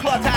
clutch